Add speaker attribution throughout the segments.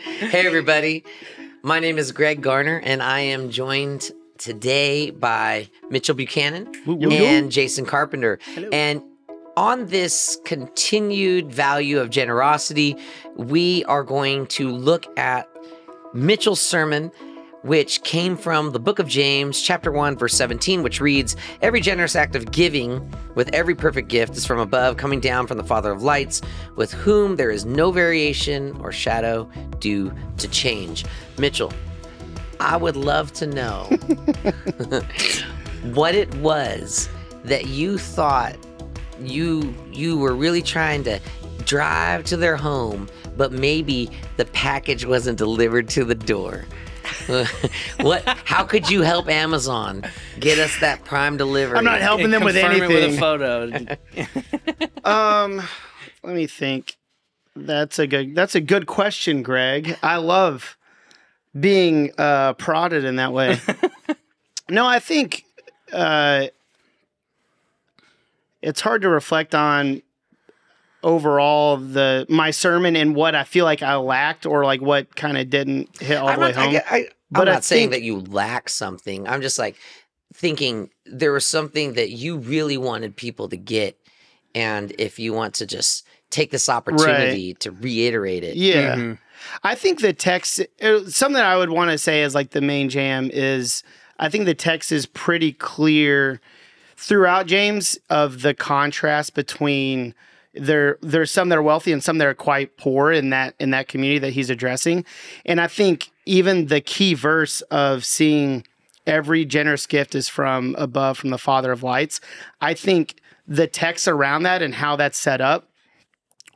Speaker 1: hey, everybody. My name is Greg Garner, and I am joined today by Mitchell Buchanan and Jason Carpenter. And on this continued value of generosity, we are going to look at Mitchell's sermon which came from the book of James, chapter 1, verse 17, which reads Every generous act of giving with every perfect gift is from above, coming down from the Father of lights, with whom there is no variation or shadow due to change. Mitchell, I would love to know what it was that you thought you you were really trying to drive to their home, but maybe the package wasn't delivered to the door. What? How could you help Amazon get us that Prime delivery?
Speaker 2: I'm not helping them with
Speaker 3: Confirm
Speaker 2: anything.
Speaker 3: it with a photo.
Speaker 2: Um, let me think. That's a good. That's a good question, Greg. I love being uh, prodded in that way. no, I think uh, it's hard to reflect on overall the my sermon and what I feel like I lacked or like what kind of didn't hit all
Speaker 1: I'm
Speaker 2: the way
Speaker 1: not,
Speaker 2: home.
Speaker 1: get- I, I'm
Speaker 2: But I
Speaker 1: not saying
Speaker 2: think-
Speaker 1: that you lack something. I'm just like thinking there was something that you really wanted people to get, and if you want to just take this opportunity to reiterate it,
Speaker 2: Yeah.
Speaker 3: Mhm.
Speaker 2: I think the text, uh, something I would want to say is like the main jam is I think the text is pretty clear throughout James of the contrast between there there's some that are wealthy and some that are quite poor in that in that community that he's addressing. And I think even the key verse of seeing every generous gift is from above from the Father of lights, I think the text around that and how that's set up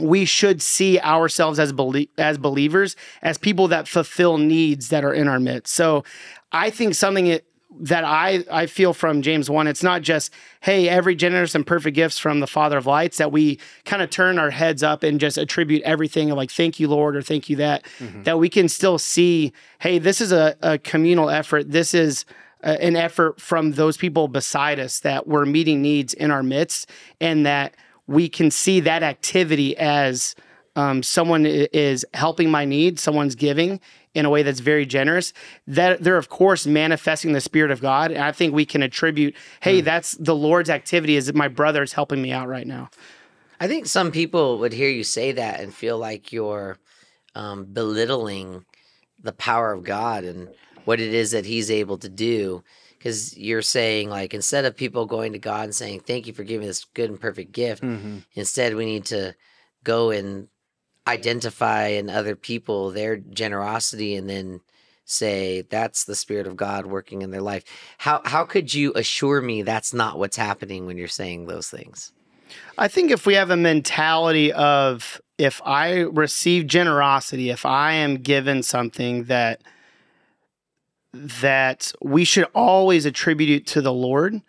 Speaker 2: we should see ourselves as belie- as believers as people that fulfill needs that are in our midst. So I think something it, that I I feel from James 1 it's not just hey every generous and perfect gifts from the father of lights that we kind of turn our heads up and just attribute everything like thank you lord or thank you that that we can still see hey this is a, a communal effort. This is a- an effort from those people beside us that we're meeting needs in our midst and that we can see that activity as um, someone is helping my need, someone's giving in a way that's very generous. That they're of course manifesting the spirit of God, and I think we can attribute, hey, that's the Lord's activity. Is that my brother is helping me out right now?
Speaker 1: I think some people would hear you say that and feel like you're um, belittling the power of God and what it is that He's able to do. Because you're saying, like, instead of people going to God and saying, Thank you for giving this good and perfect gift,
Speaker 3: Mm-hmm.
Speaker 1: instead we need to go and identify in other people their generosity and then say that's the spirit of God working in their life. How how could you assure me that's not what's happening when you're saying those things?
Speaker 2: I think if we have a mentality of if I receive generosity, if I am given something that that we should always attribute it to the Lord,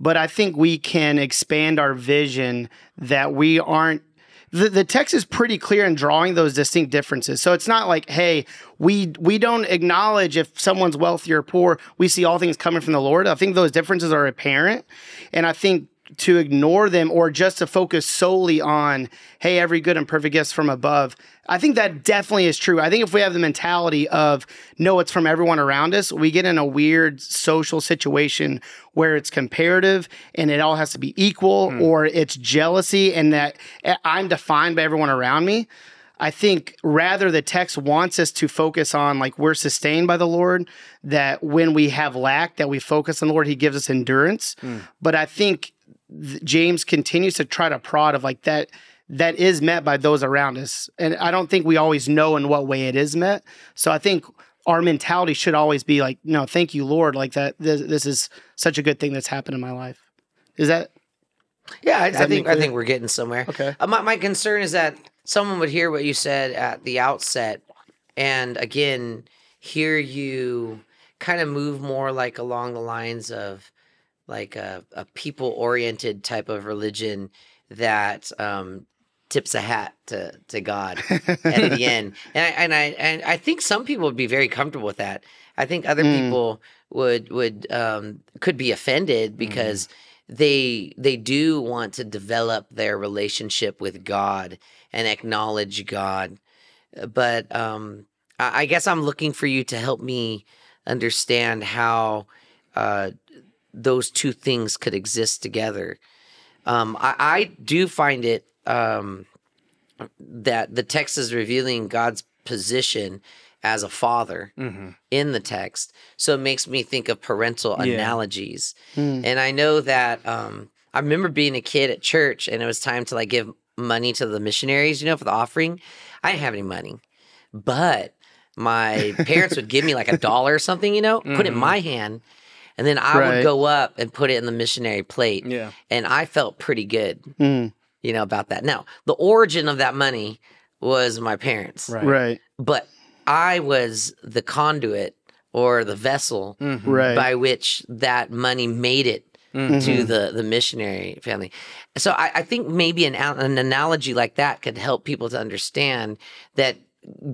Speaker 2: but I think we can expand our vision that we aren't the, the text is pretty clear in drawing those distinct differences. So it's not like, hey, we we don't acknowledge if someone's wealthy or poor. We see all things coming from the Lord. I think those differences are apparent, and I think to ignore them or just to focus solely on, hey, every good and perfect gift from above. I think that definitely is true. I think if we have the mentality of no, it's from everyone around us, we get in a weird social situation where it's comparative and it all has to be equal or it's jealousy and that eh, I'm defined by everyone around me. I think rather the text wants us to focus on like we're sustained by the Lord, that when we have lack, that we focus on the Lord, He gives us endurance. But I think th- James continues to try to prod of like that that is met by those around us. And I don't think we always know in what way it is met. So I think our mentality should always be like, no, thank you, Lord. Like that, this, this is such a good thing that's happened in my life. Is that
Speaker 1: Yeah, I, I think I think we're getting somewhere.
Speaker 2: Okay.
Speaker 1: Uh, my my concern is that someone would hear what you said at the outset, and again hear you kind of move more like along the lines of like a, a people oriented type of religion that um, tips a hat to to God at the end, and I, and I and I think some people would be very comfortable with that. I think other
Speaker 2: Mm.
Speaker 1: people would would um, could be offended because they they do want to develop their relationship with God and acknowledge God, but um, I I guess I'm looking for you to help me understand how uh, those two things could exist together. Um, I, I do find it um, that the text is revealing God's position as a father
Speaker 3: Mhm.
Speaker 1: in the text. So it makes me think of parental
Speaker 3: Yeah.
Speaker 1: analogies.
Speaker 2: Hmm.
Speaker 1: And I know that um, I remember being a kid at church and it was time to like give money to the missionaries, you know, for the offering. I didn't have any money, but my parents would give me like a dollar or something, you know, put it in
Speaker 3: Mhm.
Speaker 1: my hand. And then I
Speaker 2: Right.
Speaker 1: would go up and put it in the missionary plate.
Speaker 3: Yeah.
Speaker 1: And I felt pretty good,
Speaker 2: Mm,
Speaker 1: you know, about that. Now, the origin of that money was my parents,
Speaker 3: Right.
Speaker 2: right.
Speaker 1: but I was the conduit or the vessel
Speaker 3: Mhm.
Speaker 2: Right.
Speaker 1: by which that money made it
Speaker 3: Mhm.
Speaker 1: to the the missionary family. So I, I think maybe an an analogy like that could help people to understand that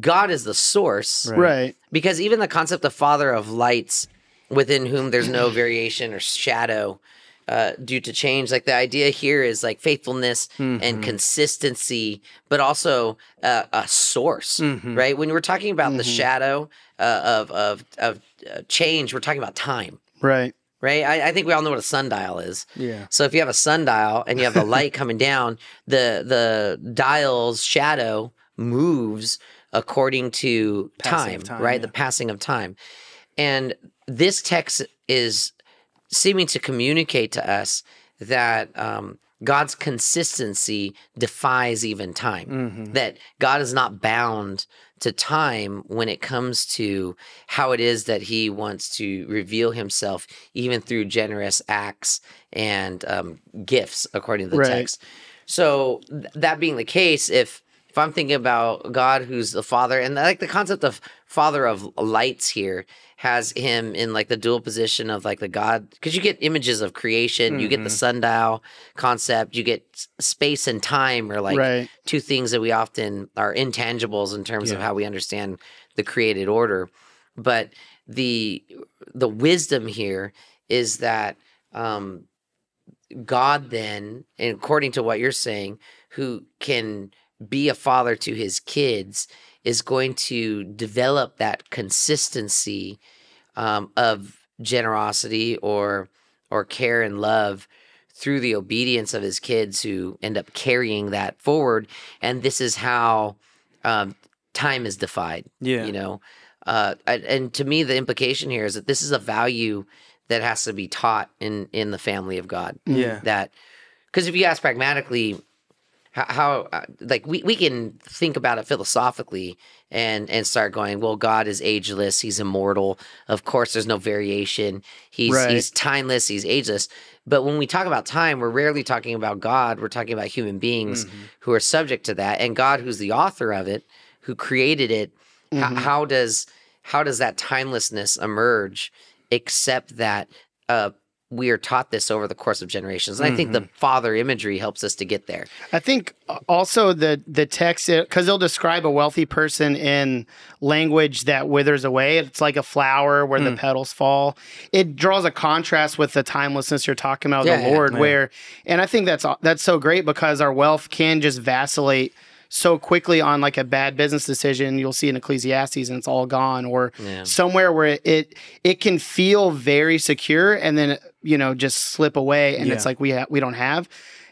Speaker 1: God is the source,
Speaker 3: Right.
Speaker 2: Right.
Speaker 1: because even the concept of Father of lights, within whom there's no variation or shadow. Uh, due to change, like the idea here is like faithfulness and
Speaker 3: Mhm.
Speaker 1: consistency, but also uh, a source,
Speaker 3: Mhm.
Speaker 1: right? When we're talking about the
Speaker 2: Mhm.
Speaker 1: shadow uh, of of of uh, change, we're talking about time,
Speaker 2: Right.
Speaker 1: right? I, I think we all know what a sundial is.
Speaker 3: Yeah.
Speaker 1: So if you have a sundial and you have the light coming down, the the dial's shadow moves according to time,
Speaker 3: time,
Speaker 1: right?
Speaker 3: yeah.
Speaker 1: The passing of time. And this text is seeming to communicate to us that um, God's consistency defies even time.
Speaker 3: Mhm.
Speaker 1: That God is not bound to time when it comes to how it is that He wants to reveal Himself, even through generous acts and um, gifts, according to the
Speaker 2: Right.
Speaker 1: text. So th- that being the case, if if I'm thinking about God, who's the Father, and like the concept of Father of lights here has him in like the dual position of like the God, because you get images of creation, you get the
Speaker 3: Mhm.
Speaker 1: sundial concept, you get space and time, or like
Speaker 2: right.
Speaker 1: two things that we often are intangibles in terms of how we understand the created order. But the the wisdom here is that um, God then, and according to what you're saying, who can be a father to his kids, is going to develop that consistency um, of generosity or or care and love through the obedience of his kids who end up carrying that forward and this is how um, time is defied
Speaker 3: Yeah.
Speaker 1: you know uh, and, and to me the implication here is that this is a value that has to be taught in in the family of god
Speaker 3: Yeah.
Speaker 1: that because if you ask pragmatically how, how uh, like we, we can think about it philosophically and and start going well god is ageless. He's immortal. Of course there's no variation. He's
Speaker 2: Right.
Speaker 1: he's timeless. He's ageless. But when we talk about time we're rarely talking about god. We're talking about human beings
Speaker 3: Mhm.
Speaker 1: who are subject to that. And god who's the author of it who created it h-
Speaker 2: Mhm.
Speaker 1: how does how does that timelessness emerge except that uh we are taught this over the course of generations and i think the father imagery helps us to get there
Speaker 2: I think uh, also the the text because they'll describe a wealthy person in language that withers away. It's like a flower where the
Speaker 3: Mm.
Speaker 2: petals fall. It draws a contrast with the timelessness you're talking about,
Speaker 1: Yeah,
Speaker 2: the
Speaker 1: yeah,
Speaker 2: Lord.
Speaker 3: yeah.
Speaker 2: Where, and I think that's that's so great because our wealth can just vacillate so quickly on like a bad business decision. You'll see in Ecclesiastes, and it's all gone, or
Speaker 1: yeah
Speaker 2: somewhere where it, it it can feel very secure and then you know just slip away and it's like we ha- we don't have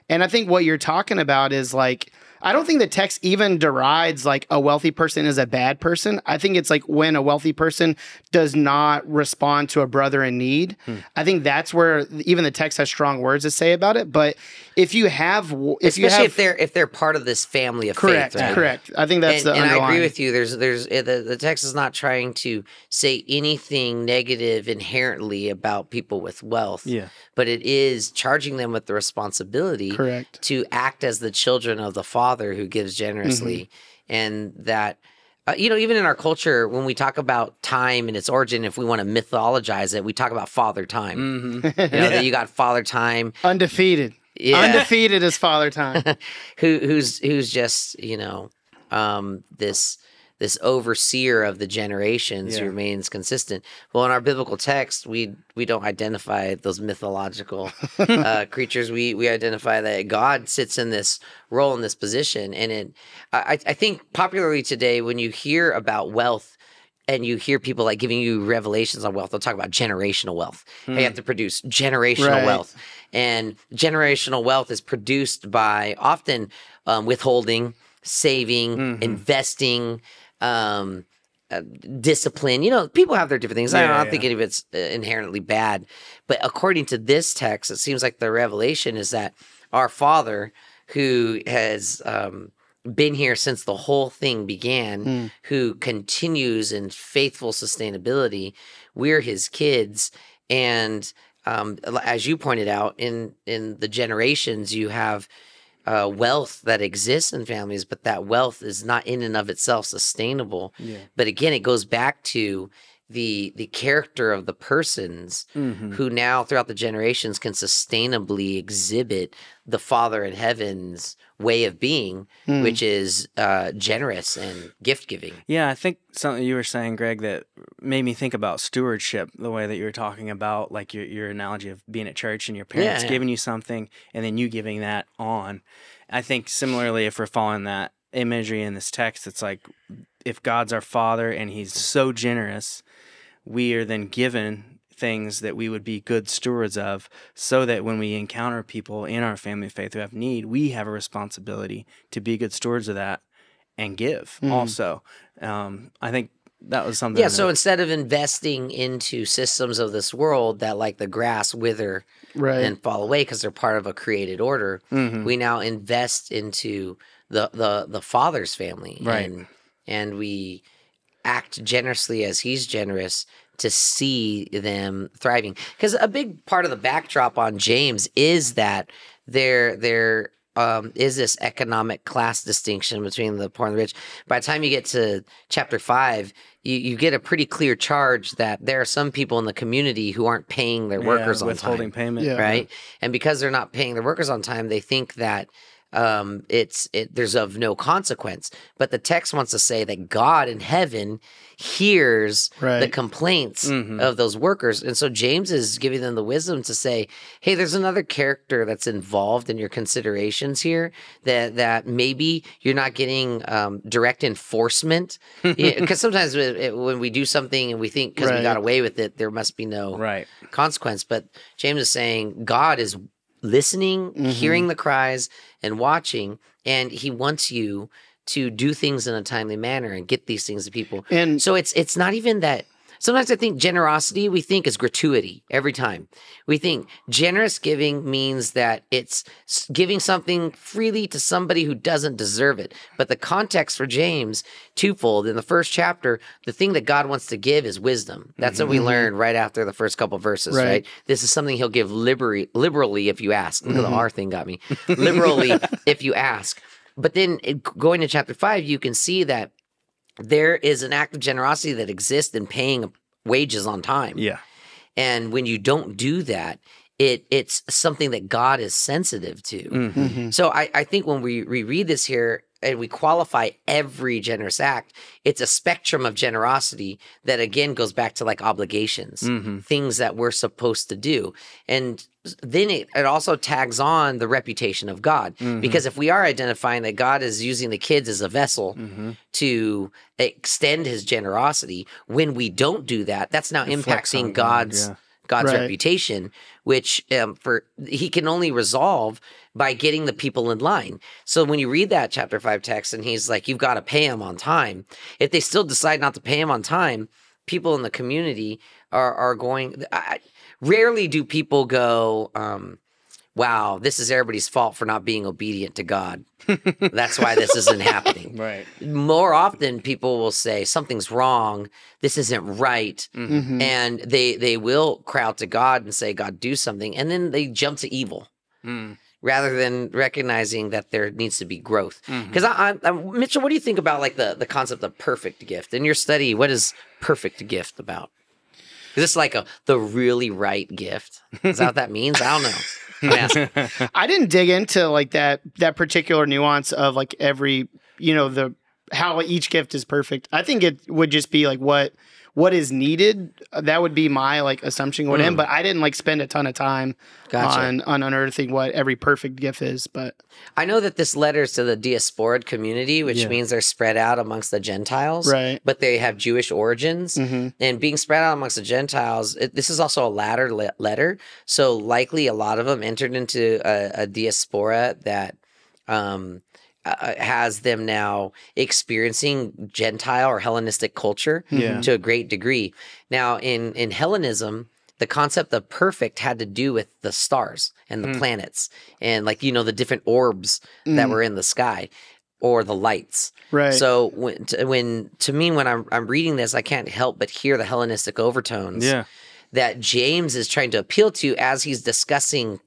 Speaker 2: and i think what you're talking about is like i don't think the text even derides like a wealthy person is a bad person i think it's like when a wealthy person does not respond to a brother in need
Speaker 3: Hmm.
Speaker 2: i think that's where even the text has strong words to say about it but if you have if
Speaker 1: especially
Speaker 2: you have
Speaker 1: if they're if they're part of this family of
Speaker 2: correct
Speaker 1: faith right?
Speaker 2: correct i think that's
Speaker 1: and,
Speaker 2: the
Speaker 1: and I agree with you. There's, there's uh, the, the text is not trying to say anything negative inherently about people with wealth,
Speaker 3: Yeah.
Speaker 1: but it is charging them with the responsibility
Speaker 2: correct
Speaker 1: to act as the children of the Father who gives generously,
Speaker 2: Mm-hmm.
Speaker 1: and that. Uh, you know, even in our culture, when we talk about time and its origin, if we want to mythologize it, we talk about father time.
Speaker 3: Mm-hmm.
Speaker 1: You know, that you got father time,
Speaker 2: undefeated
Speaker 1: yeah,
Speaker 2: undefeated is father time
Speaker 1: who who's who's just you know um this this overseer of the generations
Speaker 3: Yeah.
Speaker 1: remains consistent well in our biblical text we we don't identify those mythological uh creatures we we identify that god sits in this role in this position and it i i think popularly today when you hear about wealth and you hear people like giving you revelations on wealth, they'll talk about generational wealth. Mm. You have to produce generational right. wealth. And generational wealth is produced by often um, withholding, saving, mm-hmm. investing, um, uh, discipline. You know, people have their different things. Yeah, I don't yeah. think any of it's uh, inherently bad. But according to this text, it seems like the revelation is that our Father, who has um, been here since the whole thing began, mm. who continues in faithful sustainability. We're his kids. And um, as you pointed out, in, in the generations, you have uh, wealth that exists in families, but that wealth is not in and of itself sustainable. Yeah. But again, it goes back to the the character of the persons mm-hmm. who now throughout the generations can sustainably exhibit the father in heaven's way of being mm. which is uh, generous and gift giving
Speaker 3: yeah i think something you were saying greg that made me think about stewardship the way that you were talking about like your, your analogy of being at church and your parents yeah, yeah. giving you something and then you giving that on i think similarly if we're following that imagery in this text it's like if god's our father and he's so generous we are then given things that we would be good stewards of so that when we encounter people in our family of faith who have need, we have a responsibility to be good stewards of that and give mm. also. Um, I think that was something.
Speaker 1: Yeah. That, so instead of investing into systems of this world that like the grass wither right. and fall away because they're part of a created order, mm-hmm. we now invest into the, the, the father's family.
Speaker 3: Right.
Speaker 1: And, and we, act generously as he's generous to see them thriving. Because a big part of the backdrop on James is that there there um, is this economic class distinction between the poor and the rich. By the time you get to chapter five, you, you get a pretty clear charge that there are some people in the community who aren't paying their workers
Speaker 3: yeah,
Speaker 1: on
Speaker 3: withholding
Speaker 1: time,
Speaker 3: payment, yeah.
Speaker 1: right? And because they're not paying their workers on time, they think that um, it's it, there's of no consequence. But the text wants to say that God in heaven hears right. the complaints mm-hmm. of those workers, and so James is giving them the wisdom to say, "Hey, there's another character that's involved in your considerations here that that maybe you're not getting um, direct enforcement because sometimes it, when we do something and we think because right. we got away with it, there must be no
Speaker 3: right.
Speaker 1: consequence. But James is saying God is listening, mm-hmm. hearing the cries, and watching. And he wants you to do things in a timely manner and get these things to people. And so it's it's not even that Sometimes I think generosity we think is gratuity every time. We think generous giving means that it's giving something freely to somebody who doesn't deserve it. But the context for James, twofold. In the first chapter, the thing that God wants to give is wisdom. That's mm-hmm. what we mm-hmm. learned right after the first couple verses, right. right? This is something he'll give liberally, liberally if you ask. Look mm-hmm. the R thing got me. liberally if you ask. But then going to chapter five, you can see that there is an act of generosity that exists in paying wages on time.
Speaker 3: Yeah.
Speaker 1: And when you don't do that, it it's something that God is sensitive to. Mm-hmm. mm-hmm. So I, I think when we, we read this here and we qualify every generous act, it's a spectrum of generosity that again goes back to like obligations, mm-hmm. things that we're supposed to do. And then it, it also tags on the reputation of God. Mm-hmm. Because if we are identifying that God is using the kids as a vessel mm-hmm. to extend his generosity, when we don't do that, that's now impacting God's. God, yeah. God's right. reputation, which um, for he can only resolve by getting the people in line. So when you read that chapter five text, and he's like, "You've got to pay him on time." If they still decide not to pay him on time, people in the community are are going. I, rarely do people go, um, wow, this is everybody's fault for not being obedient to God. That's why this isn't happening.
Speaker 3: Right.
Speaker 1: More often people will say something's wrong, this isn't right. Mm-hmm. And they they will crowd to God and say, God, do something. And then they jump to evil. Mm. Rather than recognizing that there needs to be growth, because mm-hmm. I, I, Mitchell, what do you think about like the the concept of perfect gift in your study? What is perfect gift about? Is this like a the really right gift? Is that what that means? I don't know.
Speaker 2: I didn't dig into like that that particular nuance of like every you know the how each gift is perfect. I think it would just be like what what is needed. That would be my like assumption going mm. in, but I didn't like spend a ton of time gotcha. on on unearthing what every perfect gift is. But
Speaker 1: I know that this letter is to the diasporic community, which yeah. means they're spread out amongst the Gentiles,
Speaker 2: right?
Speaker 1: But they have Jewish origins, mm-hmm. and being spread out amongst the Gentiles, it, this is also a latter le- letter, so likely a lot of them entered into a, a diaspora that. Um, uh, uh, has them now experiencing Gentile or Hellenistic culture yeah. to a great degree. Now, in in Hellenism, the concept of perfect had to do with the stars and the mm. planets and like you know the different orbs mm. that were in the sky or the lights.
Speaker 2: Right.
Speaker 1: So when to, when to me when I'm I'm reading this, I can't help but hear the Hellenistic overtones.
Speaker 3: Yeah.
Speaker 1: That James is trying to appeal to as he's discussing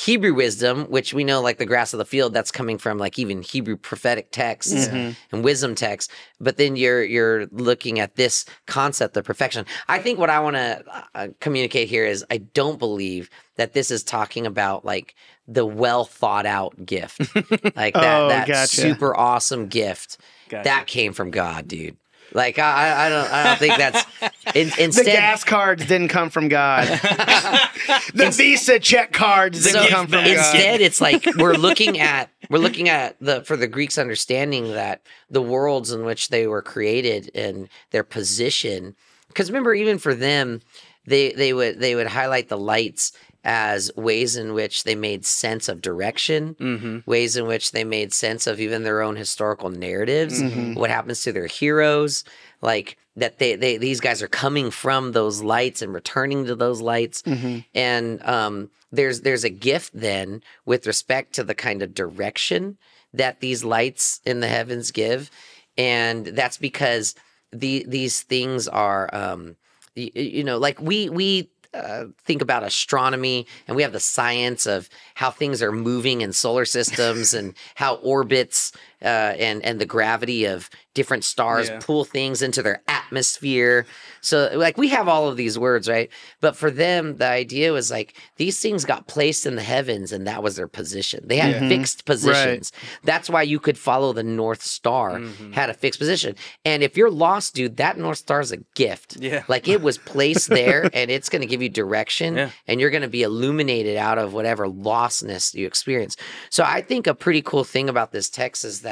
Speaker 1: Hebrew wisdom, which we know like the grass of the field, that's coming from like even Hebrew prophetic texts mm-hmm. and wisdom texts. But then you're you're looking at this concept of perfection. I think what I want to uh, communicate here is I don't believe that this is talking about like the well thought out gift, like that
Speaker 2: oh,
Speaker 1: that
Speaker 2: gotcha.
Speaker 1: super awesome gift gotcha. that came from God, dude. Like I, I don't, I don't think that's. In, instead,
Speaker 2: the gas cards didn't come from God. the Visa check cards didn't so come from
Speaker 1: instead,
Speaker 2: God.
Speaker 1: Instead, it's like we're looking at we're looking at the for the Greeks understanding that the worlds in which they were created and their position. Because remember, even for them, they they would they would highlight the lights as ways in which they made sense of direction, mm-hmm. ways in which they made sense of even their own historical narratives, mm-hmm. what happens to their heroes, like that they, they these guys are coming from those lights and returning to those lights. Mm-hmm. And um, there's there's a gift then with respect to the kind of direction that these lights in the heavens give. And that's because the these things are um, you, you know, like we we uh, think about astronomy and we have the science of how things are moving in solar systems and how orbits uh, and and the gravity of different stars yeah. pull things into their atmosphere. So like we have all of these words, right? But for them, the idea was like these things got placed in the heavens and that was their position. They had yeah. fixed positions. Right. That's why you could follow the North Star, mm-hmm. had a fixed position. And if you're lost, dude, that North Star is a gift.
Speaker 3: Yeah.
Speaker 1: Like it was placed there and it's going to give you direction yeah. and you're going to be illuminated out of whatever lostness you experience. So I think a pretty cool thing about this text is that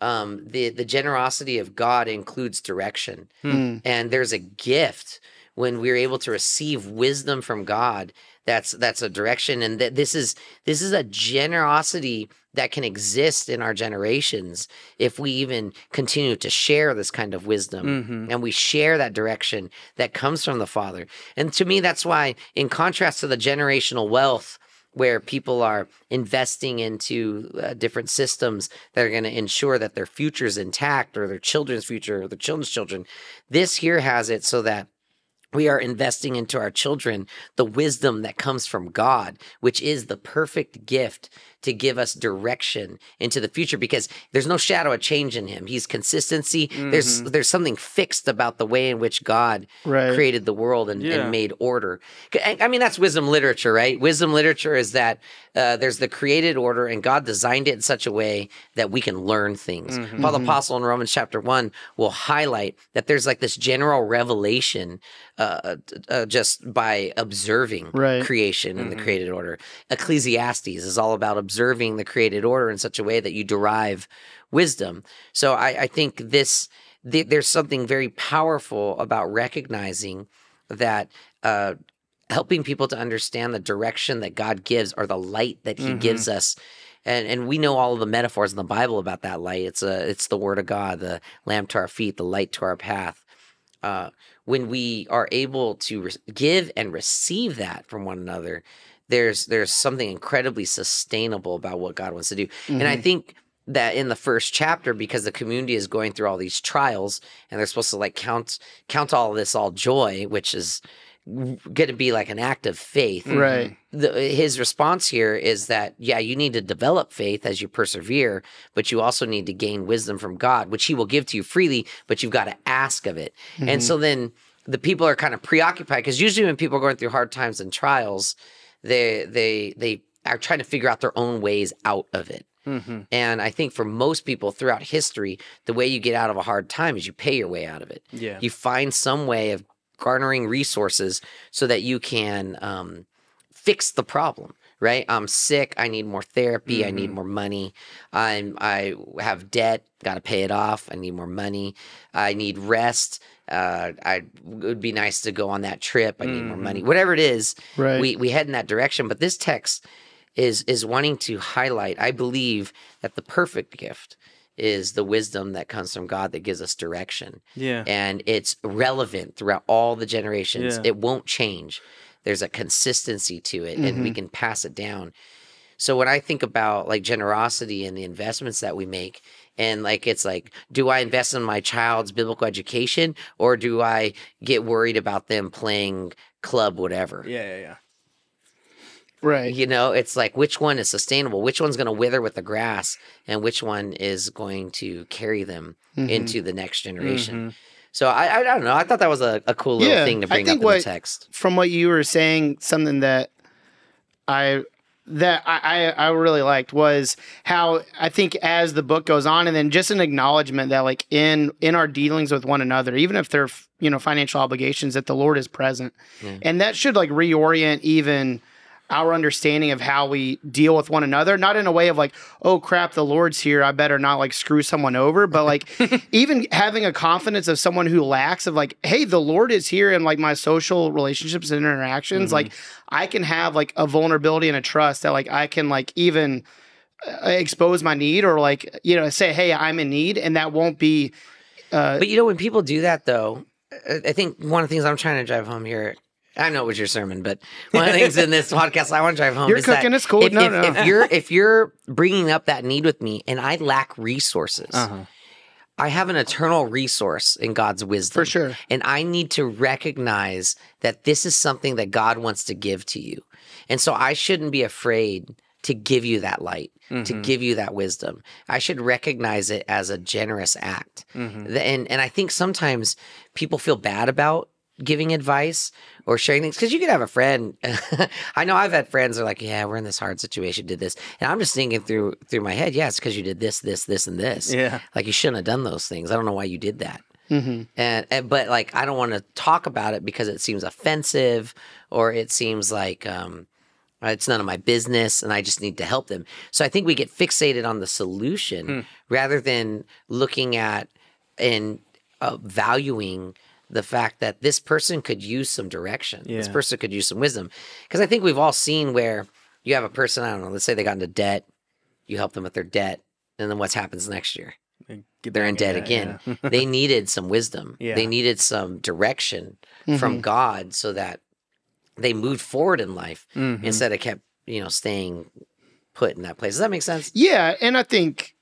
Speaker 1: um, the the generosity of God includes direction, hmm. and there's a gift when we're able to receive wisdom from God. That's that's a direction, and that this is this is a generosity that can exist in our generations if we even continue to share this kind of wisdom mm-hmm. and we share that direction that comes from the Father. And to me, that's why, in contrast to the generational wealth where people are investing into uh, different systems that are going to ensure that their future is intact or their children's future or their children's children. This here has it so that we are investing into our children the wisdom that comes from God, which is the perfect gift to give us direction into the future because there's no shadow of change in him. He's consistency. Mm-hmm. There's there's something fixed about the way in which God right. created the world and, yeah. and, made order. I mean, that's wisdom literature, right? Wisdom literature is that uh, there's the created order and God designed it in such a way that we can learn things. Mm-hmm. Paul the mm-hmm. Apostle in Romans chapter one will highlight that there's like this general revelation uh, uh, just by observing
Speaker 2: right.
Speaker 1: creation and mm-hmm. the created order. Ecclesiastes is all about observing observing the created order in such a way that you derive wisdom. So I, I think this th- there's something very powerful about recognizing that uh, helping people to understand the direction that God gives or the light that He mm-hmm. gives us. And, and we know all of the metaphors in the Bible about that light. It's a it's the word of God, the lamp to our feet, the light to our path. Uh, when we are able to re- give and receive that from one another, there's there's something incredibly sustainable about what God wants to do. Mm-hmm. And I mm-hmm. think that in the first chapter because the community is going through all these trials and they're supposed to like count count all this all joy which is going to be like an act of faith
Speaker 2: right
Speaker 1: the, his response here is that yeah you need to develop faith as you persevere but you also need to gain wisdom from god which he will give to you freely but you've got to ask of it mm-hmm. and so then the people are kind of preoccupied because usually when people are going through hard times and trials they they they are trying to figure out their own ways out of it. Mm-hmm. And I think for most people throughout history, the way you get out of a hard time is you pay your way out of it.
Speaker 3: Yeah.
Speaker 1: You find some way of garnering resources so that you can um, fix the problem right? I'm sick. I need more therapy. Mm-hmm. I need mm-hmm. more money. I'm I have debt. Got to pay it off. I need more money. I need rest. Uh, I it would be nice to go on that trip. I need mm-hmm. more money. Mm-hmm. Whatever it is,
Speaker 2: right.
Speaker 1: we we head in that direction. But this text is is wanting to highlight. I believe that the perfect gift is the wisdom that comes from God that gives us direction.
Speaker 3: Yeah.
Speaker 1: And it's relevant throughout all the generations. Yeah. It won't change. There's a consistency to it mm-hmm. and we mm-hmm. can pass it down. So when I think about like generosity and the investments that we make, and like it's like, do I invest in my child's biblical education or do I get worried about them playing club whatever?
Speaker 3: Yeah, yeah, yeah.
Speaker 2: Right.
Speaker 1: You know, it's like which one is sustainable? Which one's going to wither with the grass and which one is going to carry them mm-hmm. into the next generation? Mm-hmm. So I, I, I don't know. I thought that was a, a cool little yeah, thing to bring up in what, the text.
Speaker 2: From what you were saying, something that I that I, I really liked was how I think as the book goes on, and then just an acknowledgement that like in in our dealings with one another, even if they're you know financial obligations, that the Lord is present, yeah. and that should like reorient even our understanding of how we deal with one another not in a way of like oh crap the lord's here i better not like screw someone over but like even having a confidence of someone who lacks of like hey the lord is here in like my social relationships and interactions mm-hmm. like i can have like a vulnerability and a trust that like i can like even uh, expose my need or like you know say hey i'm in need and that won't be
Speaker 1: uh, but you know when people do that though I think one of the things I'm trying to drive home here I know it was your sermon, but one of the things in this podcast I want to drive home
Speaker 2: you're
Speaker 1: is
Speaker 2: cooking
Speaker 1: that
Speaker 2: is cool.
Speaker 1: If,
Speaker 2: no,
Speaker 1: if,
Speaker 2: no.
Speaker 1: if you're if you're bringing up that need with me, and I lack resources, uh-huh. I have an eternal resource in God's wisdom
Speaker 2: for sure,
Speaker 1: and I need to recognize that this is something that God wants to give to you, and so I shouldn't be afraid to give you that light, mm-hmm. to give you that wisdom. I should recognize it as a generous act, mm-hmm. and and I think sometimes people feel bad about giving advice or sharing things because you could have a friend. I know i've had friends that are like yeah we're in this hard situation did this and i'm just thinking through through my head yeah it's because you did this this this and this.
Speaker 3: Yeah.
Speaker 1: Like you shouldn't have done those things. I don't know why you did that. Mm-hmm. and, and but like i don't want to talk about it because it seems offensive or it seems like um it's none of my business and i just need to help them. So i think we get fixated on the solution hmm. rather than looking at and uh, valuing the fact that this person could use some direction. Yeah. This person could use some wisdom. Because I think we've all seen where you have a person, I don't know, let's say they got into debt, you help them with their debt, and then what happens next year? They're in debt, again. Yeah. they needed some wisdom.
Speaker 3: Yeah.
Speaker 1: They needed some direction mm-hmm. from God so that they moved forward in life mm-hmm. instead of kept, you know, staying put in that place. Does that make sense?
Speaker 2: Yeah. And I think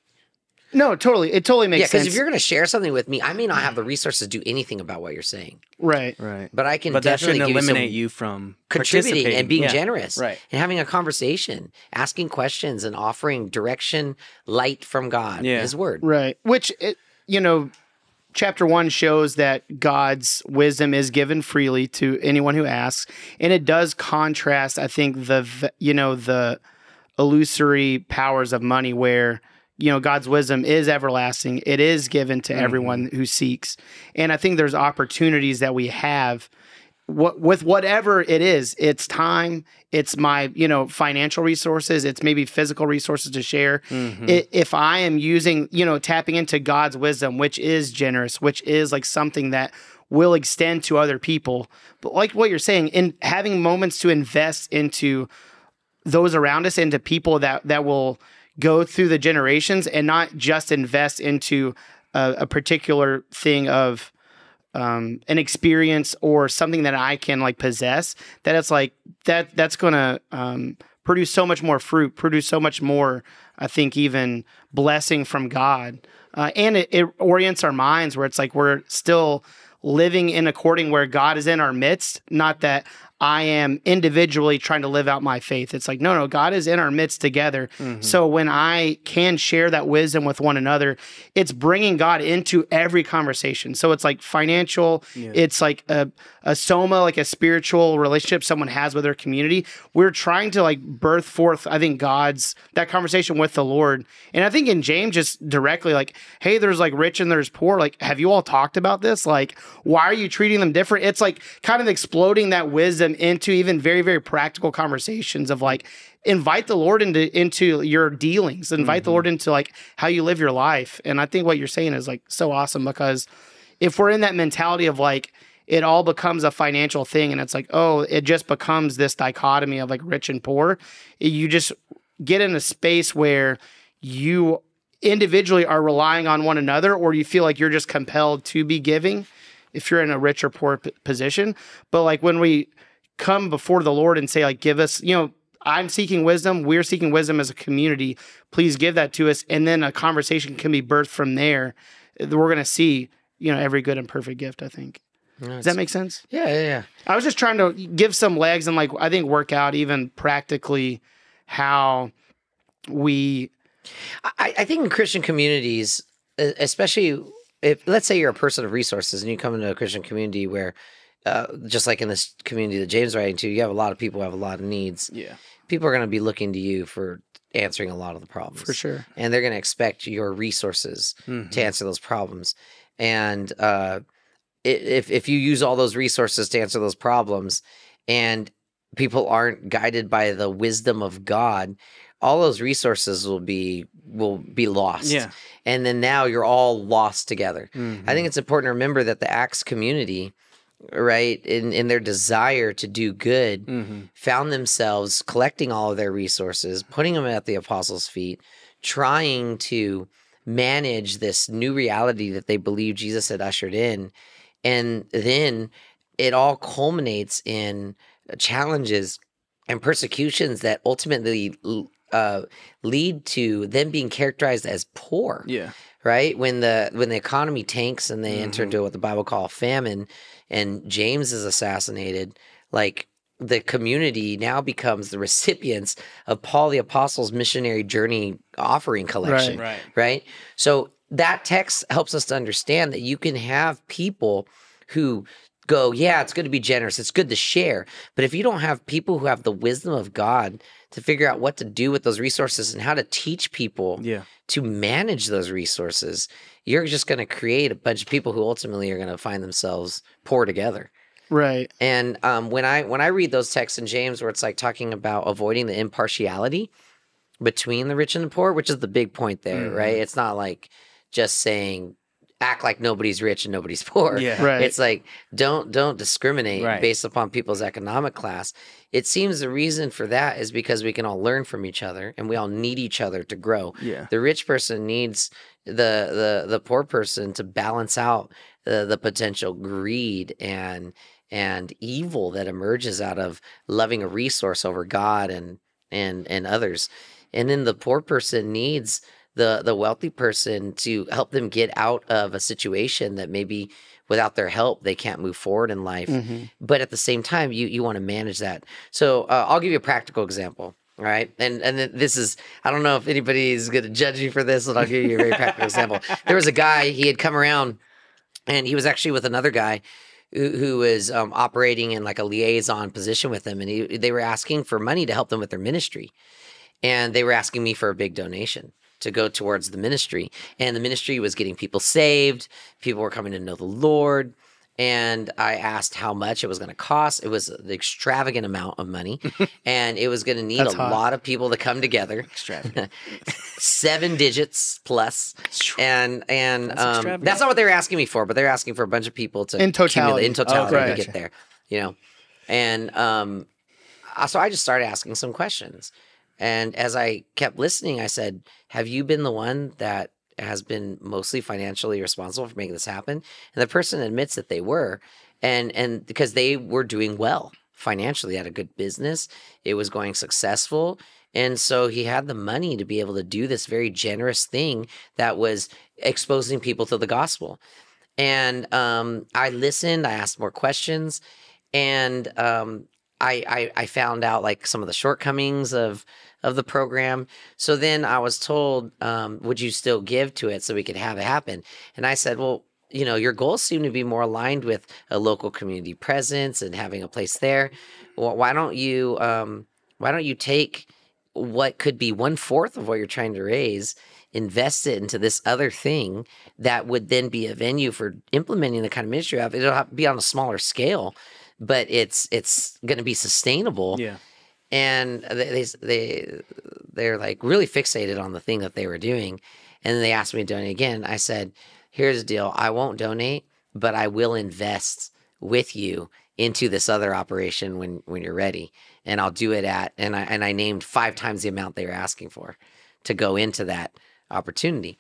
Speaker 2: no, totally. It totally makes yeah, sense.
Speaker 1: Yeah, because if you're going to share something with me, I may not have the resources to do anything about what you're saying.
Speaker 2: Right.
Speaker 3: Right.
Speaker 1: But I can
Speaker 3: but
Speaker 1: that shouldn't
Speaker 3: eliminate you, you from
Speaker 1: contributing and being yeah. generous.
Speaker 3: Right.
Speaker 1: And having a conversation, asking questions and offering direction, light from God, yeah. his word.
Speaker 2: Right. Which it, you know, chapter 1 shows that God's wisdom is given freely to anyone who asks, and it does contrast I think the you know, the illusory powers of money where you know God's wisdom is everlasting. It is given to mm-hmm. everyone who seeks. And I think there's opportunities that we have what with whatever it is it's time it's my you know financial resources it's maybe physical resources to share mm-hmm. it, if i am using you know tapping into god's wisdom which is generous which is like something that will extend to other people but like what you're saying in having moments to invest into those around us into people that that will go through the generations and not just invest into a, a particular thing of um, an experience or something that I can like possess. That it's like that that's gonna um, produce so much more fruit, produce so much more. I think even blessing from God, uh, and it, it orients our minds where it's like we're still living in according where God is in our midst. Not that I am individually trying to live out my faith. It's like, no, no, God is in our midst together. Mm-hmm. So when I can share that wisdom with one another, it's bringing God into every conversation. So it's like financial, yeah. it's like a, a soma, like a spiritual relationship someone has with their community. We're trying to like birth forth, I think, God's that conversation with the Lord. And I think in James, just directly, like, hey, there's like rich and there's poor. Like, have you all talked about this? Like, why are you treating them different? It's like kind of exploding that wisdom them into even very very practical conversations of like invite the lord into into your dealings. Invite mm-hmm. the lord into like how you live your life. And i think what you're saying is like so awesome because if we're in that mentality of like it all becomes a financial thing and it's like oh it just becomes this dichotomy of like rich and poor you just get in a space where you individually are relying on one another or you feel like you're just compelled to be giving if you're in a rich or poor p- position. But like when we come before the Lord and say, like, give us, you know, I'm seeking wisdom. We're seeking wisdom as a community. Please give that to us. And then a conversation can be birthed from there. We're going to see, you know, every good and perfect gift, I think. Does that make sense?
Speaker 1: Yeah, yeah, yeah.
Speaker 2: I was just trying to give some legs and, like, I think work out even practically how we.
Speaker 1: I, I think in Christian communities, especially if, let's say you're a person of resources and you come into a Christian community where uh, just like in this community that James writing to, you have a lot of people who have a lot of needs.
Speaker 3: Yeah.
Speaker 1: People are going to be looking to you for answering a lot of the problems.
Speaker 2: For sure.
Speaker 1: And they're going to expect your resources mm-hmm. to answer those problems. And uh, if, if you use all those resources to answer those problems and people aren't guided by the wisdom of God, all those resources will be will be lost.
Speaker 3: Yeah.
Speaker 1: And then now you're all lost together. Mm-hmm. I think it's important to remember that the Acts community right in in their desire to do good mm-hmm. found themselves collecting all of their resources putting them at the apostles feet trying to manage this new reality that they believe jesus had ushered in and then it all culminates in challenges and persecutions that ultimately uh, lead to them being characterized as poor
Speaker 3: yeah
Speaker 1: right when the when the economy tanks and they mm-hmm. enter into what the bible call famine and James is assassinated, like the community now becomes the recipients of Paul the Apostle's missionary journey offering collection.
Speaker 3: Right.
Speaker 1: Right. right? So that text helps us to understand that you can have people who go, yeah, it's good to be generous. It's good to share. But if you don't have people who have the wisdom of God to figure out what to do with those resources and how to teach people
Speaker 3: yeah.
Speaker 1: to manage those resources, you're just going to create a bunch of people who ultimately are going to find themselves poor together.
Speaker 2: Right.
Speaker 1: And um, when I when I read those texts in James where it's like talking about avoiding the impartiality between the rich and the poor, which is the big point there, mm-hmm. right? It's not like just saying act like nobody's rich and nobody's poor.
Speaker 3: Yeah.
Speaker 2: Right.
Speaker 1: It's like don't don't discriminate
Speaker 3: right.
Speaker 1: based upon people's economic class. It seems the reason for that is because we can all learn from each other and we all need each other to grow.
Speaker 3: Yeah.
Speaker 1: The rich person needs the the the poor person to balance out the, the potential greed and and evil that emerges out of loving a resource over God and and and others. And then the poor person needs the the wealthy person to help them get out of a situation that maybe without their help they can't move forward in life. Mm-hmm. But at the same time, you you want to manage that. So uh, I'll give you a practical example. Right. And and this is I don't know if anybody is going to judge me for this, but I'll give you a very practical example. There was a guy he had come around, and he was actually with another guy who, who was um, operating in like a liaison position with them and he, they were asking for money to help them with their ministry, and they were asking me for a big donation to go towards the ministry, and the ministry was getting people saved. People were coming to know the Lord and I asked how much it was going to cost. It was an extravagant amount of money, and it was going to need That's a hot. lot of people to come together.
Speaker 3: Extravagant,
Speaker 1: seven digits plus, and and that's, um, that's, not what they were asking me for, but they're asking for a bunch of people to
Speaker 2: in totality,
Speaker 1: in totality right. to get there. You know, and um, uh, so I just started asking some questions, and as I kept listening, I said, "Have you been the one that has been mostly financially responsible for making this happen? And the person admits that they were and and because they were doing well financially had a good business it was going successful and so he had the money to be able to do this very generous thing that was exposing people to the gospel. And um, i listened i asked more questions and um, I, I I found out like some of the shortcomings of of the program. So then I was told, um, would you still give to it so we could have it happen? And I said, well, you know, your goals seem to be more aligned with a local community presence and having a place there. Well, why don't you um, why don't you take what could be one fourth of what you're trying to raise, invest it into this other thing that would then be a venue for implementing the kind of ministry of it'll be on a smaller scale, but it's it's going to be sustainable.
Speaker 3: Yeah.
Speaker 1: And they they they're like really fixated on the thing that they were doing, and then they asked me to donate again. I said, "Here's the deal: I won't donate, but I will invest with you into this other operation when when you're ready." and I'll do it at and I and I named five times the amount they were asking for to go into that opportunity.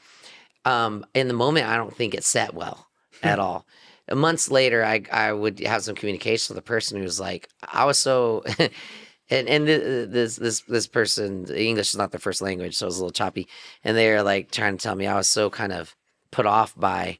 Speaker 1: Um, in the moment, I don't think it set well hmm. at all. Months later, I I would have some communication with a person who was like, I was so. and and this this this person English is not their first language, so it was a little choppy. And they're like trying to tell me I was so kind of put off by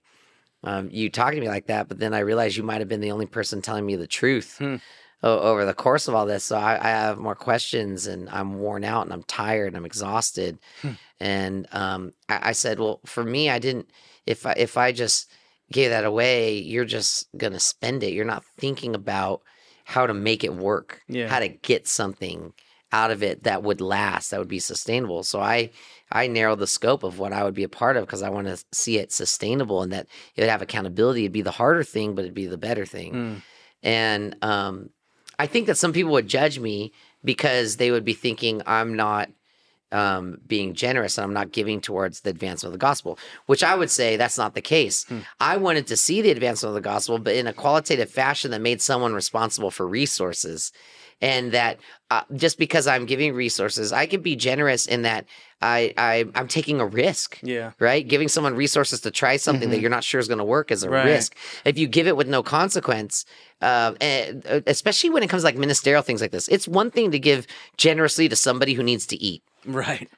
Speaker 1: um, you talking to me like that. But then I realized you might have been the only person telling me the truth. Hmm over the course of all this. So I, I, have more questions and I'm worn out and I'm tired and I'm exhausted. Hmm. And um, I, I, said, well, for me, I didn't. If I if I just gave that away, you're just gonna spend it. You're not thinking about how to make it work, yeah. how to get something out of it that would last, that would be sustainable. So I I narrowed the scope of what I would be a part of because I want to see it sustainable and that it would have accountability. It'd be the harder thing, but it'd be the better thing. Mm. And um, I think that some people would judge me because they would be thinking I'm not um, being generous and I'm not giving towards the advancement of the gospel, which I would say that's not the case. Hmm. I wanted to see the advancement of the gospel, but in a qualitative fashion that made someone responsible for resources. And that uh, just because I'm giving resources, I can be generous in that I, I I'm taking a risk.
Speaker 3: Yeah.
Speaker 1: Right. Giving someone resources to try something mm-hmm. that you're not sure is going to work is a right. risk. If you give it with no consequence, uh, and uh, especially when it comes like ministerial things like this, it's one thing to give generously to somebody who needs to eat.
Speaker 3: Right.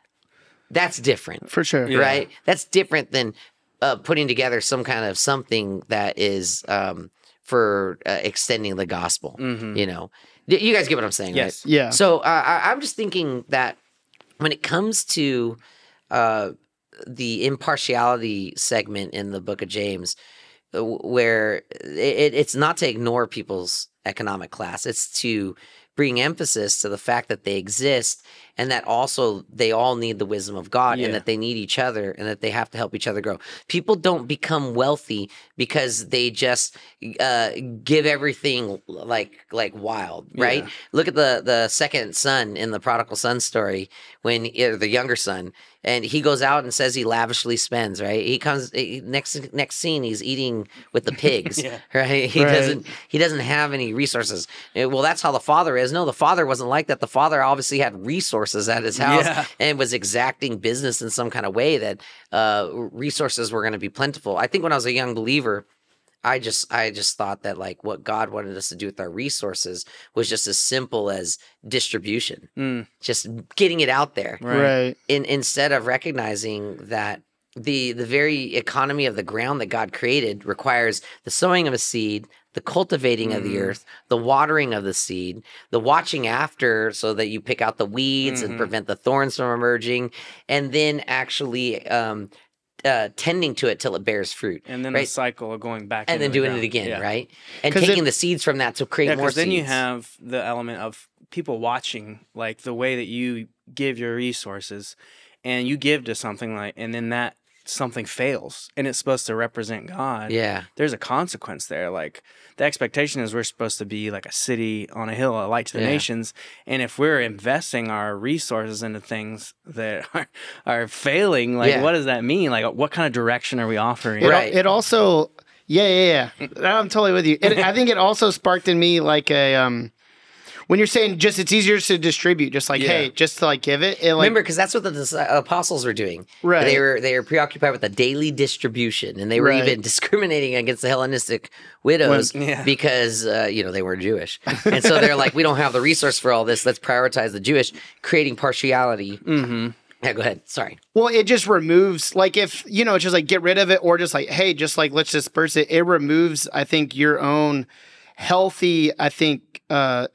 Speaker 1: That's different.
Speaker 2: For sure.
Speaker 1: Yeah. Right. That's different than uh, putting together some kind of something that is um, for uh, extending the gospel. Mm-hmm. You know, you guys get what I'm saying,
Speaker 3: yes.
Speaker 1: right?
Speaker 2: Yeah.
Speaker 1: So uh, I, I'm just thinking that when it comes to uh, the impartiality segment in the book of James, uh, where it, it's not to ignore people's economic class, it's to bring emphasis to the fact that they exist and that also they all need the wisdom of God yeah. and that they need each other and that they have to help each other grow. People don't become wealthy because they just uh, give everything like like wild, right? Yeah. Look at the the second son in the prodigal son story when the younger son and he goes out and says he lavishly spends right he comes he, next next scene he's eating with the pigs yeah. right he right. doesn't he doesn't have any resources eh, well that's how the father is no the father wasn't like that the father obviously had resources at his house yeah. and was exacting business in some kind of way that uh, resources were going to be plentiful i think when i was a young believer I just I just thought that like what God wanted us to do with our resources was just as simple as distribution. Mm. Just getting it out there.
Speaker 2: Right. right.
Speaker 1: In instead of recognizing that the the very economy of the ground that God created requires the sowing of a seed, the cultivating mm. of the mm-hmm. earth, the watering of the seed, the watching after so that you pick out the weeds mm-hmm. and prevent the thorns from emerging, and then actually um, uh, tending to it till it bears fruit,
Speaker 3: and then
Speaker 1: right?
Speaker 3: the cycle of going back
Speaker 1: and then
Speaker 3: the
Speaker 1: doing
Speaker 3: ground.
Speaker 1: it again,
Speaker 3: yeah.
Speaker 1: right? And taking it, the seeds from that to create
Speaker 3: yeah,
Speaker 1: more. Seeds.
Speaker 3: Then you have the element of people watching, like the way that you give your resources, and you give to something like, and then that something fails and it's supposed to represent God,
Speaker 1: yeah,
Speaker 3: there's a consequence there. Like the expectation is we're supposed to be like a city on a hill, a light to the yeah. nations. And if we're investing our resources into things that are, are failing, like yeah. what does that mean? Like what kind of direction are we offering?
Speaker 2: It, right. It also, yeah, yeah, yeah. I'm totally with you. It, I think it also sparked in me like a um when you're saying just it's easier to distribute, just like yeah. hey, just to like give it. it like,
Speaker 1: Remember, because that's what the apostles were doing.
Speaker 2: Right.
Speaker 1: They were they were preoccupied with the daily distribution, and they were right. even discriminating against the Hellenistic widows when, yeah. because uh, you know they weren't Jewish, and so they're like, we don't have the resource for all this. Let's prioritize the Jewish, creating partiality.
Speaker 3: Mm-hmm.
Speaker 1: Yeah, go ahead. Sorry.
Speaker 2: Well, it just removes like if you know, it's just like get rid of it, or just like hey, just like let's disperse it. It removes, I think, your own healthy. I think. uh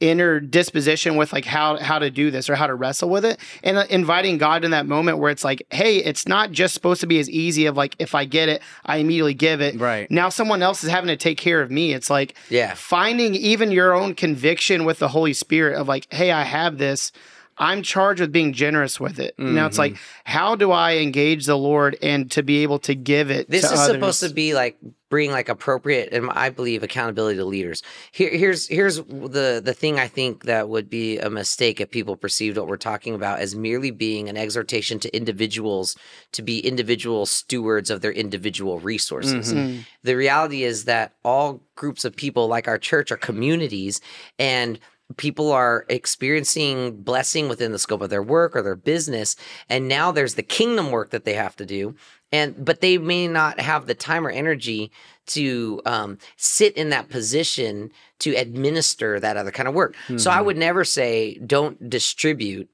Speaker 2: inner disposition with like how how to do this or how to wrestle with it. And uh, inviting god in that moment where it's like hey it's not just supposed to be as easy of like if i get it i immediately give it.
Speaker 3: Right.
Speaker 2: Now someone else is having to take care of me. It's like
Speaker 1: yeah.
Speaker 2: finding even your own conviction with the holy spirit of like hey i have this I'm charged with being generous with it. Mm-hmm. Now it's like, mm-hmm. how do I engage the Lord and to be able to give it?
Speaker 1: This is
Speaker 2: others?
Speaker 1: supposed to be like bring like appropriate and I believe accountability to leaders. Here, here's here's the the thing I think that would be a mistake if people perceived what we're talking about as merely being an exhortation to individuals to be individual stewards of their individual resources. Mm-hmm. The reality is that all groups of people like our church are communities and people are experiencing blessing within the scope of their work or their business and now there's the kingdom work that they have to do and but they may not have the time or energy to um, sit in that position to administer that other kind of work mm-hmm. so i mm-hmm. would never say don't distribute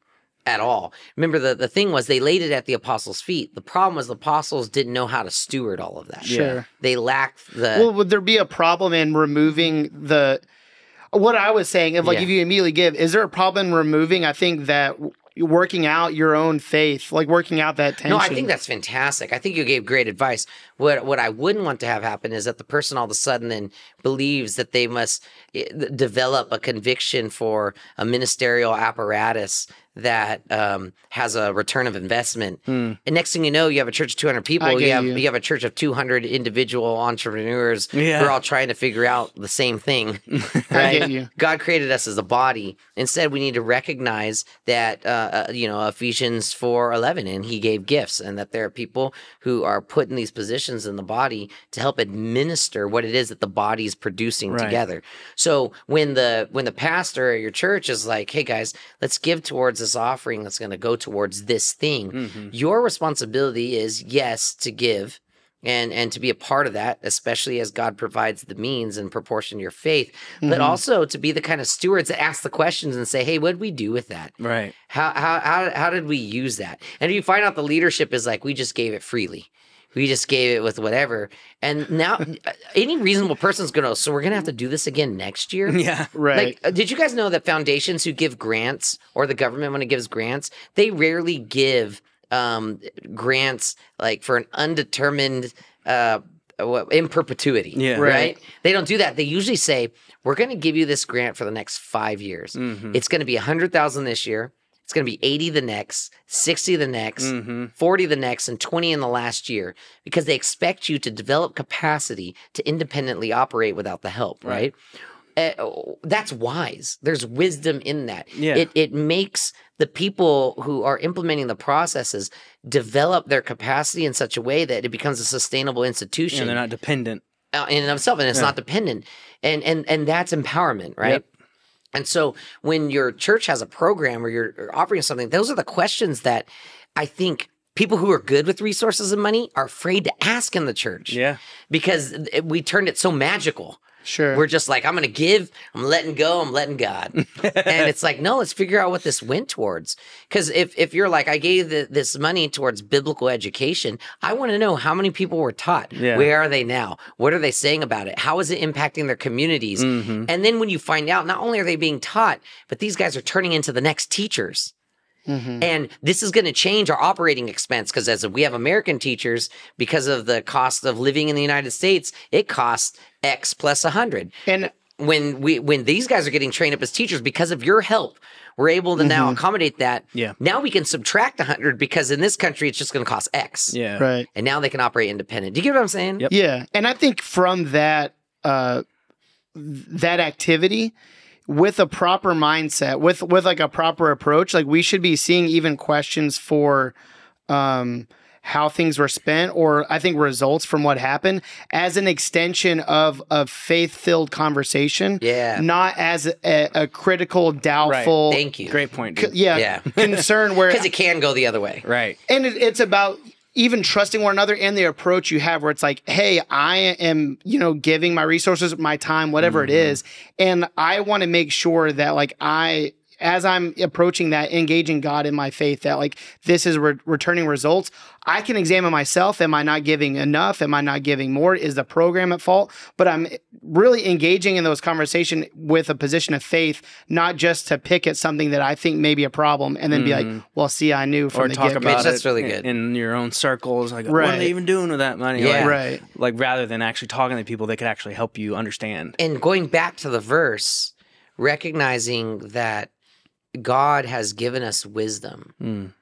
Speaker 1: at all. Remember the, the thing was they laid it at the apostles' feet. The problem was the apostles didn't know how to steward all of that.
Speaker 2: Sure.
Speaker 1: They lacked the
Speaker 2: Well, would there be a problem in removing the what I was saying, if like yeah. if you immediately give, is there a problem removing? I think that working out your own faith, like working out that tension.
Speaker 1: No, I think that's fantastic. I think you gave great advice. What what I wouldn't want to have happen is that the person all of a sudden then believes that they must eh, develop a conviction for a ministerial apparatus that um, has a return of investment. Mm. And next thing you know, you have a church of 200 people. You have you. you. have a church of 200 individual entrepreneurs yeah. who are all trying to figure out the same thing. right? God created us as a body. Instead, we need to recognize that uh, uh, you know Ephesians 4:11, and He gave gifts, and that there are people who are put in these positions in the body to help administer what it is that the body is producing right. together. So when the when the pastor at your church is like, "Hey guys, let's give towards this offering that's going to go towards this thing. Mm-hmm. Your responsibility is, yes, to give and and to be a part of that especially as god provides the means in proportion to your faith mm-hmm. but also to be the kind of stewards that ask the questions and say hey what did we do with that
Speaker 3: right
Speaker 1: how how how, how did we use that and if you find out the leadership is like we just gave it freely we just gave it with whatever. And now any reasonable person's going to, so we're going to have to do this again next year.
Speaker 3: Yeah.
Speaker 2: Right.
Speaker 1: Like, uh, did you guys know that foundations who give grants or the government when it gives grants, they rarely give um, grants like for an undetermined, uh, in perpetuity.
Speaker 3: Yeah.
Speaker 1: Right? right? They don't do that. They usually say, we're going to give you this grant for the next five years. Mm-hmm. It's going to be a hundred thousand this year. It's going to be 80 the next, 60 the next, mm-hmm. 40 the next, and 20 in the last year because they expect you to develop capacity to independently operate without the help, right? right? Uh, that's wise. There's wisdom in that.
Speaker 3: Yeah.
Speaker 1: It, it makes the people who are implementing the processes develop their capacity in such a way that it becomes a sustainable institution.
Speaker 3: And they're not dependent.
Speaker 1: Uh, in and of itself, and it's yeah. not dependent. And, and, and that's empowerment, right? Yep. And so when your church has a program or you're operating something, those are the questions that I think people who are good with resources and money are afraid to ask in the church.
Speaker 3: Yeah.
Speaker 1: Because eh, we turned it so magical.
Speaker 2: Sure.
Speaker 1: We're just like, I'm going to give, I'm letting go, I'm letting God. and it's like, no, let's figure out what this went towards. Because if, if you're like, I gave the, this money towards biblical education, I want to know how many people were taught.
Speaker 3: Yeah.
Speaker 1: Where are they now? What are they saying about it? How is it impacting their communities? Mm-hmm. And then when you find out, not only are they being taught, but these guys are turning into the next teachers. Mm-hmm. And this is going to change our operating expense because as we have American teachers, because of the cost of living in the United States, it costs X plus a hundred.
Speaker 2: And
Speaker 1: when we when these guys are getting trained up as teachers because of your help, we're able to mm-hmm. now accommodate that.
Speaker 3: Yeah.
Speaker 1: Now we can subtract a hundred because in this country it's just going to cost X.
Speaker 3: Yeah.
Speaker 2: Right.
Speaker 1: And now they can operate independent. Do you get what I'm saying?
Speaker 3: Yep.
Speaker 2: Yeah. And I think from that uh that activity with a proper mindset, with with like a proper approach, like we should be seeing even questions for um how things were spent or I think results from what happened as an extension of a faith filled conversation.
Speaker 1: Yeah.
Speaker 2: Not as a, a critical, doubtful.
Speaker 1: Right. Thank you.
Speaker 3: Great point.
Speaker 2: C- yeah. Yeah. concern where.
Speaker 1: Because it can go the other way.
Speaker 3: Right.
Speaker 2: And it, it's about even trusting one another and the approach you have where it's like hey i am you know giving my resources my time whatever mm-hmm. it is and i want to make sure that like i as I'm approaching that, engaging God in my faith, that like this is re- returning results, I can examine myself. Am I not giving enough? Am I not giving more? Is the program at fault? But I'm really engaging in those conversations with a position of faith, not just to pick at something that I think may be a problem and then mm. be like, mm-hmm. well, see, I knew from or the talk get-go.
Speaker 3: about that's really good in, in, your own circles. Like, right. what are they even doing with that money?
Speaker 2: Yeah,
Speaker 3: like,
Speaker 2: right.
Speaker 3: Like rather than actually talking to people that could actually help you understand.
Speaker 1: And going back to the verse, recognizing that God has given us wisdom. Mm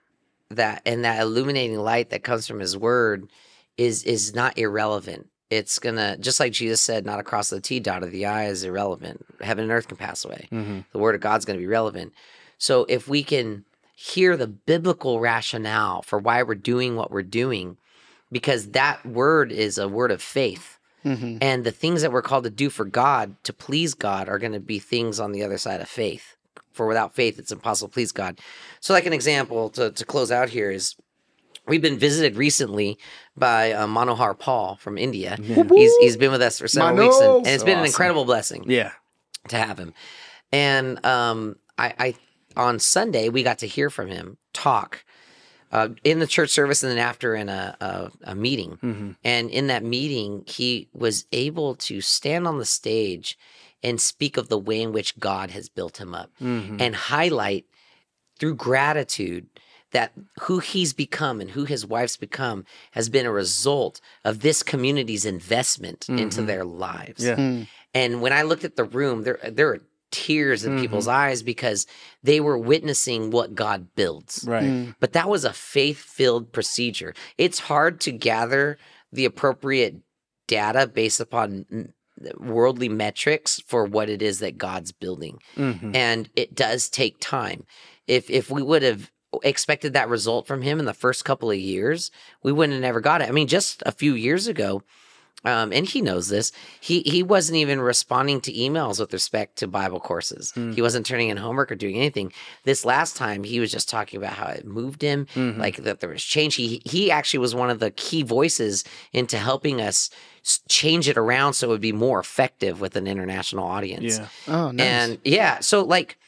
Speaker 1: that and that illuminating light that comes from his word is is not irrelevant. It's gonna just like jesus said not across the t dot of the i is irrelevant. Heaven and earth can pass away. Mm-hmm. the word of god's gonna be relevant. So if we can hear the biblical rationale for why we're doing what we're doing because that word is a word of faith. Mm-hmm. and the things that we're called to do for god to please god are going to be things on the other side of faith for without faith it's impossible to please God. So, like an example to, to close out here is we've been visited recently by uh, Manohar Paul from India. Yeah. He's he's been with us for several Mano. weeks, and, and it's so been awesome. an incredible blessing.
Speaker 3: Yeah,
Speaker 1: to have him. And um, I, I on Sunday we got to hear from him talk. Uh, in the church service and then after in a, a, a meeting. Mm-hmm. And in that meeting, he was able to stand on the stage and speak of the way in which God has built him up mm-hmm. and highlight through gratitude that who he's become and who his wife's become has been a result of this community's investment mm-hmm. into their lives.
Speaker 3: Yeah. Mm.
Speaker 1: And when I looked at the room, there there are tears in mm-hmm. people's eyes because they were witnessing what God builds.
Speaker 3: Right. Mm.
Speaker 1: But that was a faith-filled procedure. It's hard to gather the appropriate data based upon worldly metrics for what it is that God's building. Mm-hmm. And it does take time. If if we would have expected that result from him in the first couple of years, we wouldn't have never got it. I mean, just a few years ago, um, and he knows this. He he wasn't even responding to emails with respect to Bible courses. Mm. He wasn't turning in homework or doing anything. This last time, he was just talking about how it moved him, mm-hmm. like that there was change. He he actually was one of the key voices into helping us change it around so it would be more effective with an international audience.
Speaker 3: Yeah.
Speaker 2: Oh, nice.
Speaker 1: And yeah, so like,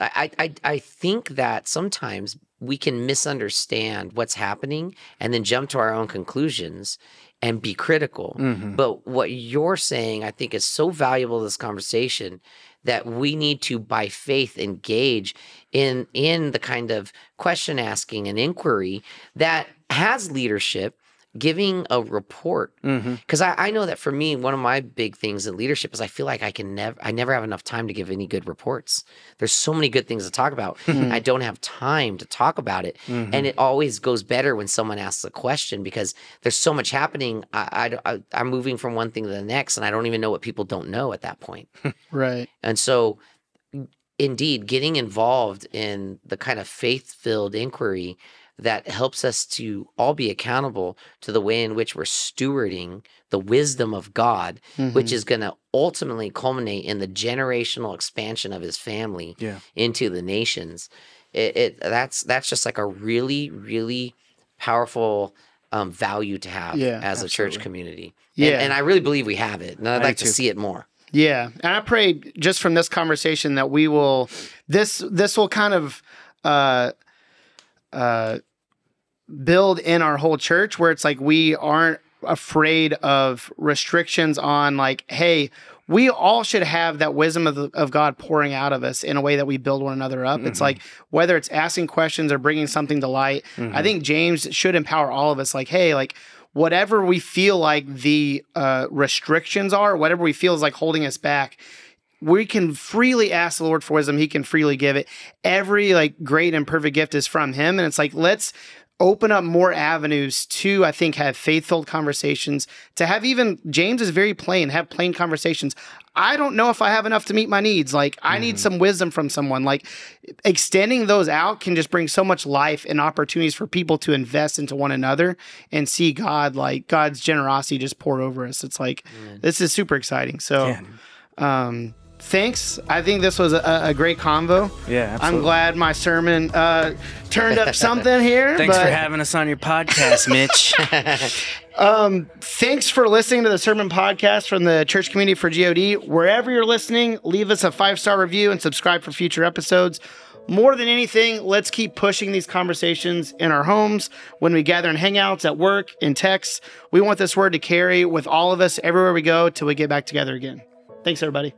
Speaker 1: I I I think that sometimes we can misunderstand what's happening and then jump to our own conclusions and be critical. Mm-hmm. But what you're saying, I think, is so valuable to this conversation that we need to, by faith, engage in in the kind of question asking and inquiry that has leadership giving a report. Because mm-hmm. I, I, know that for me one of my big things in leadership is i feel like i can never i never have enough time to give any good reports. There's so many good things to talk about. Mm-hmm. i don't have time to talk about it. Mm-hmm. and it always goes better when someone asks a question because there's so much happening. I, I, i'm moving from one thing to the next and i don't even know what people don't know at that point.
Speaker 2: Right.
Speaker 1: And so indeed getting involved in the kind of faith-filled inquiry that helps us to all be accountable to the way in which we're stewarding the wisdom of God, mm-hmm. which is going to ultimately culminate in the generational expansion of His family
Speaker 3: yeah.
Speaker 1: into the nations. It, it, that's that's just like a really really powerful um, value to have yeah, as absolutely. a church community. Yeah, and, and, I really believe we have it, and I'd I like to see it more.
Speaker 2: Yeah, and I pray just from this conversation that we will this this will kind of. Uh, uh, build in our whole church where it's like we aren't afraid of restrictions on like hey we all should have that wisdom of, the, of god pouring out of us in a way that we build one another up mm-hmm. it's like whether it's asking questions or bringing something to light mm-hmm. i think james should empower all of us like hey like whatever we feel like the uh, restrictions are whatever we feel is like holding us back we can freely ask the Lord for wisdom. He can freely give it. Every like great and perfect gift is from Him, and it's like let's open up more avenues to i think have faith-filled conversations to have even james is very plain have plain conversations i don't know if i have enough to meet my needs like i mm-hmm. need some wisdom from someone like extending those out can just bring so much life and opportunities for people to invest into one another and see god like god's generosity just pour over us it's like mm. this is super exciting so yeah. um thanks. I think this was a, a great convo.
Speaker 3: Yeah, absolutely.
Speaker 2: I'm glad my sermon uh, turned up something here.
Speaker 3: thanks but... for having us on your podcast, Mitch.
Speaker 2: um, thanks for listening to the sermon podcast from the Church Community for God. Wherever you're listening, leave us a five star review and subscribe for future episodes. more than anything, let's keep pushing these conversations in our homes, when we gather in hangouts, at work, in texts. We want this word to carry with all of us everywhere we go till we get back together again. Thanks, everybody.